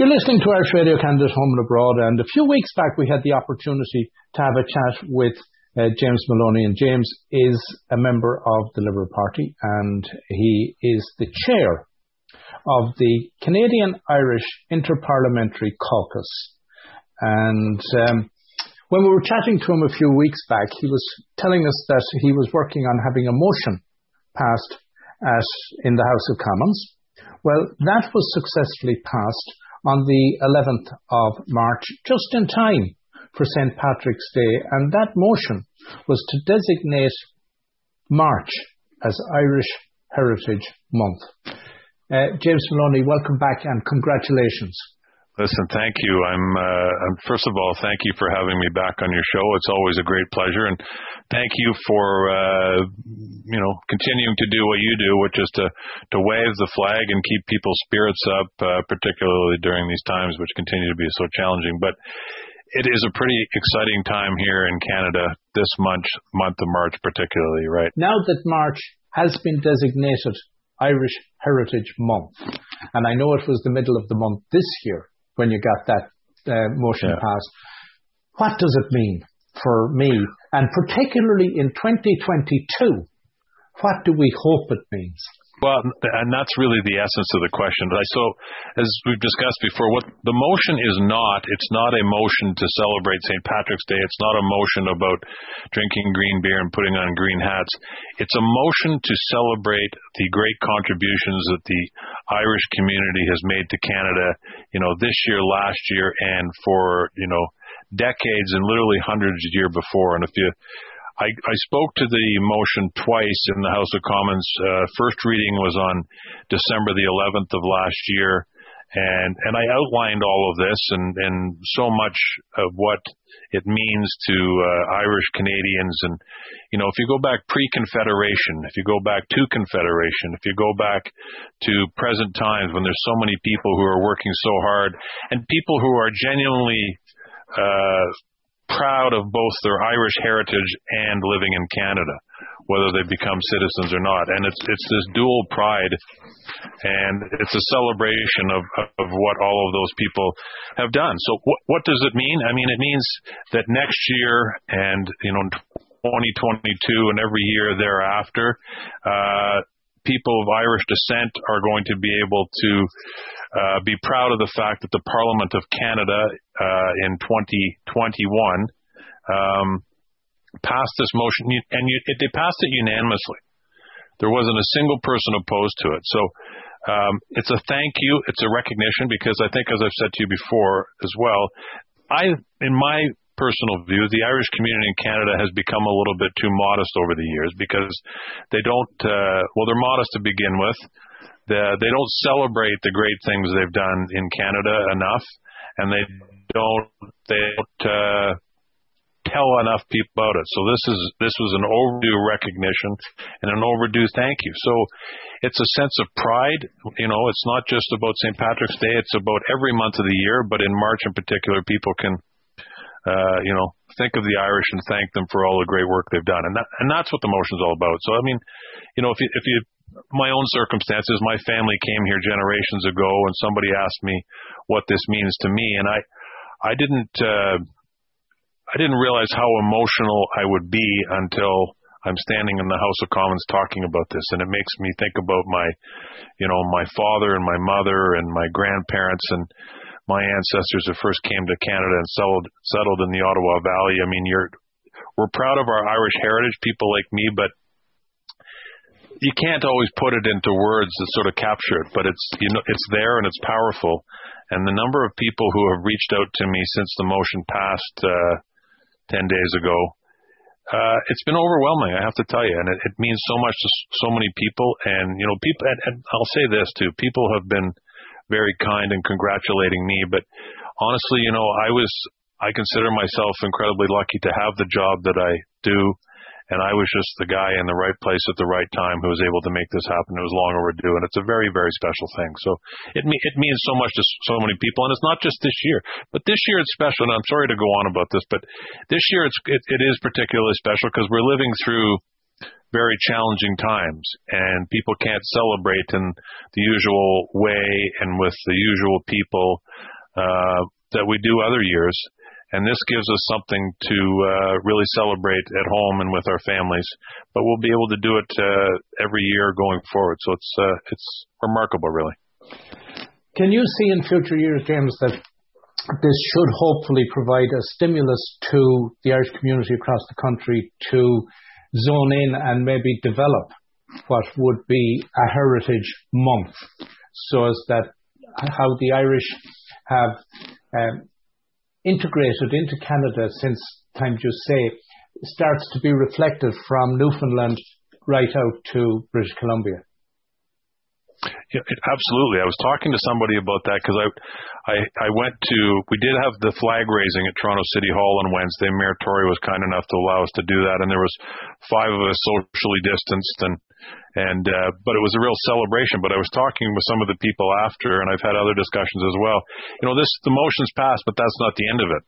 You're listening to Irish Radio Canada's Home and Abroad, and a few weeks back we had the opportunity to have a chat with uh, James Maloney, and James is a member of the Liberal Party, and he is the chair of the Canadian Irish Interparliamentary Caucus. And um, when we were chatting to him a few weeks back, he was telling us that he was working on having a motion passed at, in the House of Commons. Well, that was successfully passed on the 11th of March, just in time for St. Patrick's Day. And that motion was to designate March as Irish Heritage Month. Uh, James Maloney, welcome back and congratulations. Listen, thank you. I'm, uh, first of all, thank you for having me back on your show. It's always a great pleasure, and thank you for uh, you know continuing to do what you do, which is to to wave the flag and keep people's spirits up, uh, particularly during these times, which continue to be so challenging. But it is a pretty exciting time here in Canada this month, month of March, particularly. Right now that March has been designated Irish Heritage Month, and I know it was the middle of the month this year when you got that uh, motion yeah. passed. What does it mean for me? And particularly in 2022, what do we hope it means? Well, and that's really the essence of the question. So, as we've discussed before, what the motion is not, it's not a motion to celebrate St. Patrick's Day. It's not a motion about drinking green beer and putting on green hats. It's a motion to celebrate the great contributions that the Irish community has made to Canada, you know, this year, last year, and for, you know, decades and literally hundreds of years before. And if you I, I spoke to the motion twice in the House of Commons. Uh, first reading was on December the 11th of last year, and and I outlined all of this and and so much of what it means to uh, Irish Canadians. And you know, if you go back pre-Confederation, if you go back to Confederation, if you go back to present times when there's so many people who are working so hard and people who are genuinely uh, proud of both their Irish heritage and living in Canada, whether they become citizens or not. And it's it's this dual pride, and it's a celebration of of what all of those people have done. So what what does it mean? I mean, it means that next year and you know 2022 and every year thereafter. Uh, people of Irish descent are going to be able to uh, be proud of the fact that the Parliament of Canada uh, in 2021 um, passed this motion, and you, it, they passed it unanimously. There wasn't a single person opposed to it. So um, it's a thank you, it's a recognition, because I think, as I've said to you before as well, I, in my personal view, the Irish community in Canada has become a little bit too modest over the years because they don't, uh, well, they're modest to begin with the, they don't celebrate the great things they've done in Canada enough, and they don't they don't uh, tell enough people about it. So this is this was an overdue recognition and an overdue thank you. So it's a sense of pride. You know, it's not just about St. Patrick's Day. It's about every month of the year, but in March in particular, people can. Uh, you know, think of the Irish and thank them for all the great work they've done, and that and that's what the motion's all about. So, I mean, you know, if you if you my own circumstances, my family came here generations ago, and somebody asked me what this means to me, and I, I didn't, uh, I didn't realize how emotional I would be until I'm standing in the House of Commons talking about this, and it makes me think about my, you know, my father and my mother and my grandparents. And my ancestors who first came to Canada and settled settled in the Ottawa Valley. I mean, you're we're proud of our Irish heritage, people like me, but you can't always put it into words that sort of capture it, but it's you know it's there and it's powerful. And the number of people who have reached out to me since the motion passed uh, ten days ago, uh, it's been overwhelming. I have to tell you, and it, it means so much to so many people. And you know, people. And, and I'll say this too: people have been very kind and congratulating me. But honestly, you know, I was I consider myself incredibly lucky to have the job that I do and I was just the guy in the right place at the right time who was able to make this happen. It was long overdue, and it's a very, very special thing. So it it means so much to so many people, and it's not just this year, but this year it's special. And I'm sorry to go on about this, but this year it's it, it is particularly special because we're living through very challenging times, and people can't celebrate in the usual way and with the usual people uh, that we do other years. And this gives us something to uh, really celebrate at home and with our families. But we'll be able to do it uh, every year going forward. So it's uh, it's remarkable, really. Can you see in future years, James, that this should hopefully provide a stimulus to the Irish community across the country to zone in and maybe develop what would be a heritage month so as that how the Irish have um, integrated into Canada since time you say starts to be reflected from Newfoundland right out to British Columbia. Yeah, absolutely. I was talking to somebody about that because I, I, I went to. We did have the flag raising at Toronto City Hall on Wednesday. Mayor Tory was kind enough to allow us to do that, and there was five of us socially distanced, and and uh, but it was a real celebration. But I was talking with some of the people after, and I've had other discussions as well. You know, this the motion's passed, but that's not the end of it.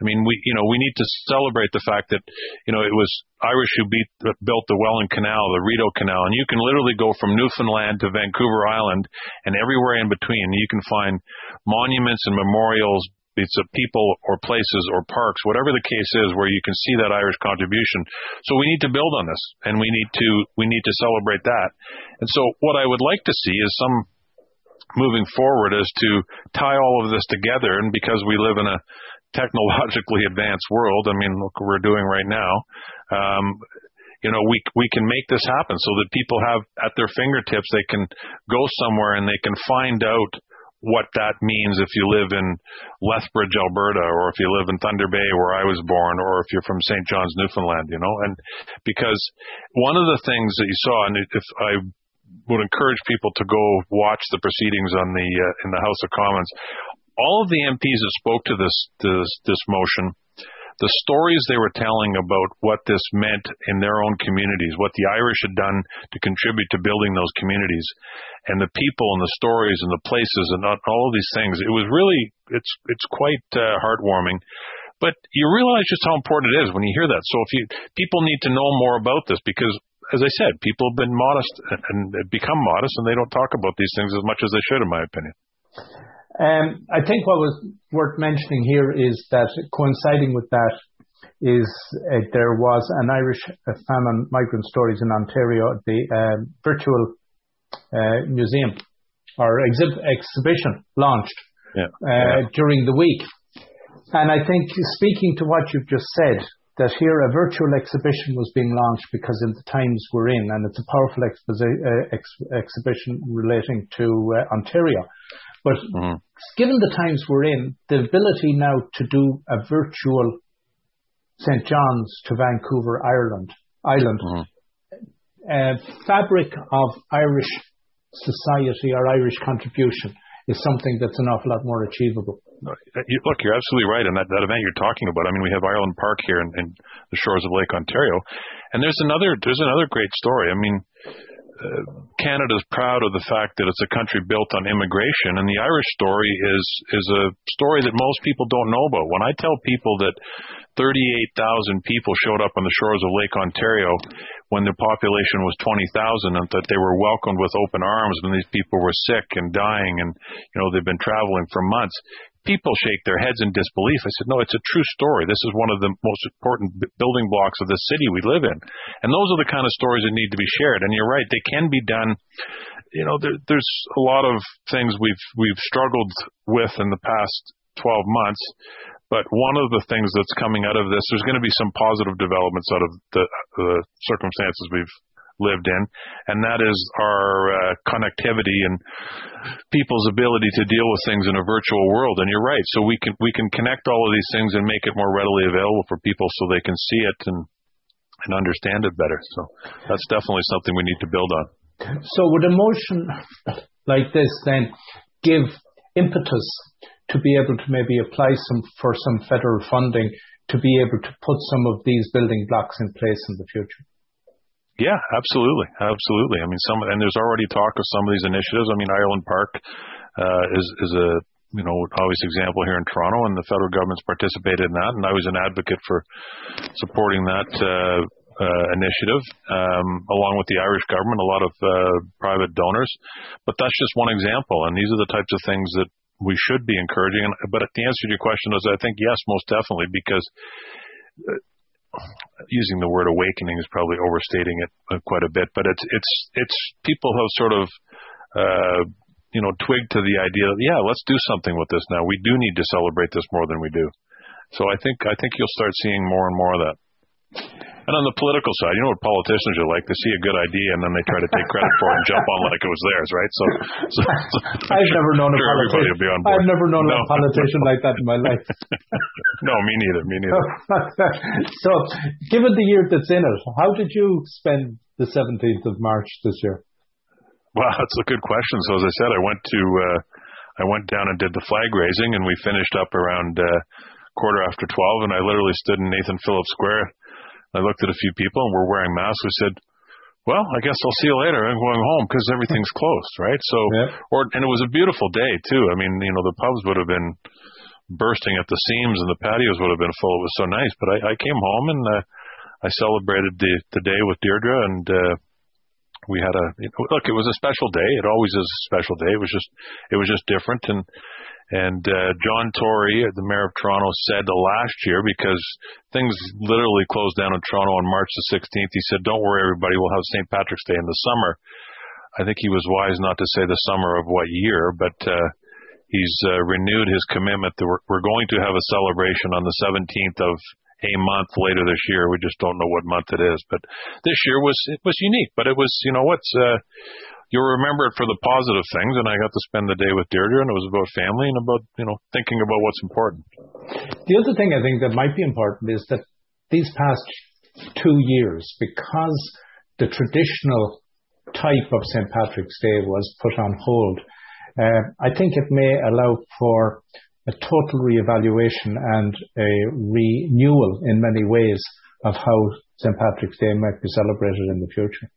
I mean, we you know we need to celebrate the fact that you know it was Irish who beat, built the Welland Canal, the Rideau Canal, and you can literally go from Newfoundland to Vancouver Island and everywhere in between. You can find monuments and memorials, it's of people or places or parks, whatever the case is, where you can see that Irish contribution. So we need to build on this, and we need to we need to celebrate that. And so what I would like to see is some moving forward is to tie all of this together, and because we live in a technologically advanced world. I mean, look what we're doing right now. Um, you know, we we can make this happen so that people have at their fingertips they can go somewhere and they can find out what that means if you live in Lethbridge, Alberta, or if you live in Thunder Bay, where I was born, or if you're from St. John's, Newfoundland, you know, and because one of the things that you saw, and if I would encourage people to go watch the proceedings on the uh, in the House of Commons all of the MPs that spoke to this, this, this motion, the stories they were telling about what this meant in their own communities, what the Irish had done to contribute to building those communities, and the people and the stories and the places and all of these things, it was really it's it's quite uh, heartwarming. But you realize just how important it is when you hear that. So if you people need to know more about this because as I said, people have been modest and become modest, and they don't talk about these things as much as they should, in my opinion. Um, I think what was worth mentioning here is that coinciding with that is uh, there was an Irish uh, famine migrant stories in Ontario, the uh, virtual uh, museum or exhib- exhibition launched. Uh, during the week. And I think speaking to what you've just said, that here a virtual exhibition was being launched because in the times we're in, and it's a powerful uh, exhibition relating to Ontario. But mm-hmm. given the times we're in, the ability now to do a virtual St. John's to Vancouver, Ireland, Island, mm-hmm. uh, fabric of Irish society or Irish contribution is something that's an awful lot more achievable. Look, you're absolutely right. And that, that event you're talking about, I mean, we have Ireland Park here in, in the shores of Lake Ontario. And there's another, there's another great story. I mean, Uh, Canada's proud of the fact that it's a country built on immigration, and the Irish story is is a story that most people don't know about. When I tell people that 38,000 people showed up on the shores of Lake Ontario when the population was 20,000, and that they were welcomed with open arms when these people were sick and dying, and you know they've been traveling for months people shake their heads in disbelief. I said, no, it's a true story. This is one of the most important building blocks of the city we live in. And those are the kind of stories that need to be shared. And you're right, they can be done. You know, there, there's a lot of things we've, we've struggled with in the past 12 months. But one of the things that's coming out of this, there's going to be some positive developments out of the, the circumstances we've lived in, and that is our uh, connectivity and people's ability to deal with things in a virtual world. And you're right, so we can we can connect all of these things and make it more readily available for people so they can see it and and understand it better. So that's definitely something we need to build on. So would a motion like this then give impetus to be able to maybe apply some for some federal funding to be able to put some of these building blocks in place in the future? Yeah, absolutely, absolutely. I mean, some and there's already talk of some of these initiatives. I mean, Ireland Park uh, is is a you know obvious example here in Toronto, and the federal government's participated in that, and I was an advocate for supporting that. Uh, uh, initiative, um, along with the Irish government, a lot of uh, private donors. But that's just one example, and these are the types of things that we should be encouraging. But the answer to your question is, I think yes, most definitely, because uh, using the word awakening is probably overstating it uh, quite a bit. But it's it's it's people have sort of uh, you know twigged to the idea that yeah, let's do something with this now. We do need to celebrate this more than we do. So I think I think you'll start seeing more and more of that. And on the political side, you know what politicians are like? They see a good idea and then they try to take credit for it and jump on like it was theirs, right? So, so, so I've never known sure a politician. I've never known no. a politician like that in my life. no, me neither. Me neither. so, given the year that's in it, how did you spend the 17th of March this year? Well, that's a good question. So, as I said, I went to uh, I went down and did the flag raising, and we finished up around uh, quarter after 12, and I literally stood in Nathan Phillips Square I looked at a few people and we're wearing masks. We said, well, I guess I'll see you later. I'm going home because everything's closed, right? So, yeah. or, and it was a beautiful day too. I mean, you know, the pubs would have been bursting at the seams and the patios would have been full. It was so nice. But I, I came home and, uh, I celebrated the, the day with Deirdre and, uh, we had a, know, look, it was a special day. It always is a special day. It was just, it was just different. And, and uh, John Tory, the mayor of Toronto, said last year because things literally closed down in Toronto on March the 16th. He said, "Don't worry, everybody. We'll have St. Patrick's Day in the summer." I think he was wise not to say the summer of what year, but uh, he's uh, renewed his commitment that we're, we're going to have a celebration on the 17th of a month later this year. We just don't know what month it is, but this year was it was unique. But it was, you know, what's uh, you'll remember it for the positive things. And I got to spend the day with Deirdre, and it was about family and about you know thinking about what's important. The other thing I think that might be important is that these past two years, because the traditional type of St. Patrick's Day was put on hold, uh, I think it may allow for a total reevaluation and a renewal in many ways of how St. Patrick's Day might be celebrated in the future.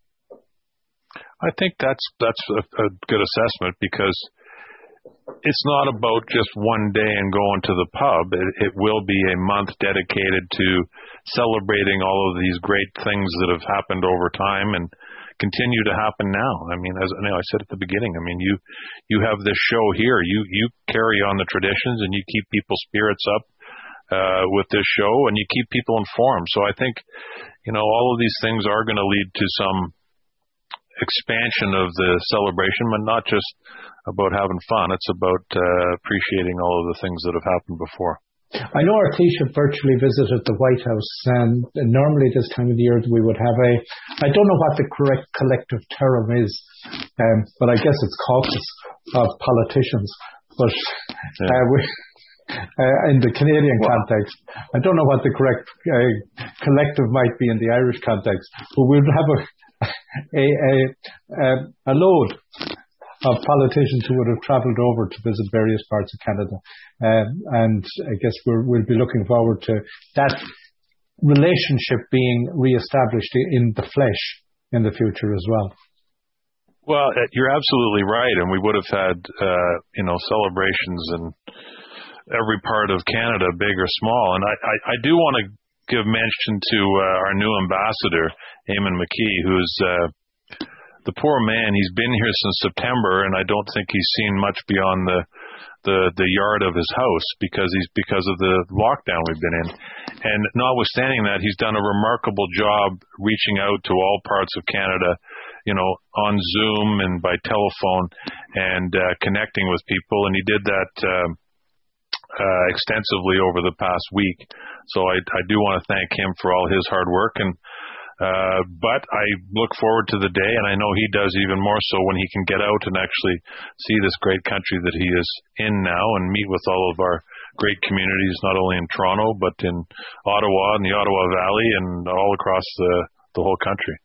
I think that's that's a, a good assessment because it's not about just one day and going to the pub. It, it will be a month dedicated to celebrating all of these great things that have happened over time and continue to happen now. I mean, as you know, I said at the beginning, I mean, you you have this show here. You you carry on the traditions and you keep people's spirits up uh, with this show and you keep people informed. So I think, you know, all of these things are going to lead to some expansion of the celebration, but not just about having fun. It's about uh, appreciating all of the things that have happened before. I know our Taoiseach virtually visited the White House, and normally this time of the year we would have a, I don't know what the correct collective term is, um, but I guess it's caucus of politicians. But uh, we, uh, in the Canadian context. I don't know what the correct uh, collective might be in the Irish context, but we'd have a, a, a, a load of politicians who would have travelled over to visit various parts of Canada. Um, and I guess we will be looking forward to that relationship being re-established in the flesh in the future as well. Well, uh, you're absolutely right, and we would have had uh, you know celebrations in every part of Canada, big or small. And I, I, I do want to give mention to uh, our new ambassador, Eamonn McKee, who's uh, the poor man. He's been here since September, and I don't think he's seen much beyond the the the yard of his house because he's because of the lockdown we've been in. And notwithstanding that, he's done a remarkable job reaching out to all parts of Canada, you know, on Zoom and by telephone, and uh, connecting with people. And he did that. Uh, uh, extensively over the past week. So I, I do want to thank him for all his hard work and uh, but I look forward to the day, and I know he does even more so when he can get out and actually see this great country that he is in now and meet with all of our great communities, not only in Toronto, but in Ottawa and the Ottawa Valley and all across the, the whole country.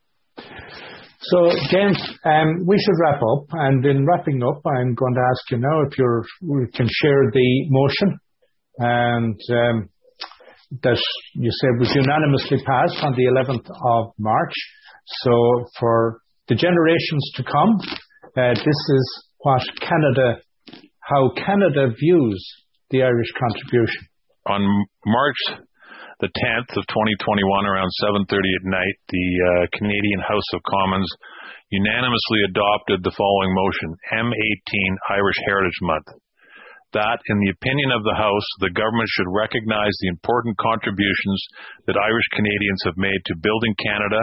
So, James, um, we should wrap up. And in wrapping up, I'm going to ask you now if you can share the motion and um, that you said was unanimously passed on the 11th of March. So for the generations to come, uh, this is what Canada, how Canada views the Irish contribution. On March the 10th of 2021, around 7:30 at night, the uh, Canadian House of Commons unanimously adopted the following motion: M18 Irish Heritage Month that, in the opinion of the House, the government should recognize the important contributions that Irish Canadians have made to building Canada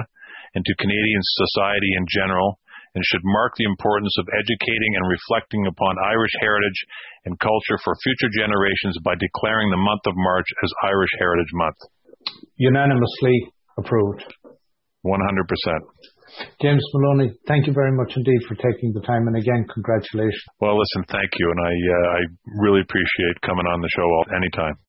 and to Canadian society in general, and should mark the importance of educating and reflecting upon Irish heritage and culture for future generations by declaring the month of March as Irish Heritage Month. Unanimously approved. 100%. James Maloney, thank you very much indeed for taking the time, and again, congratulations. Well, listen, thank you, and I uh, I really appreciate coming on the show anytime.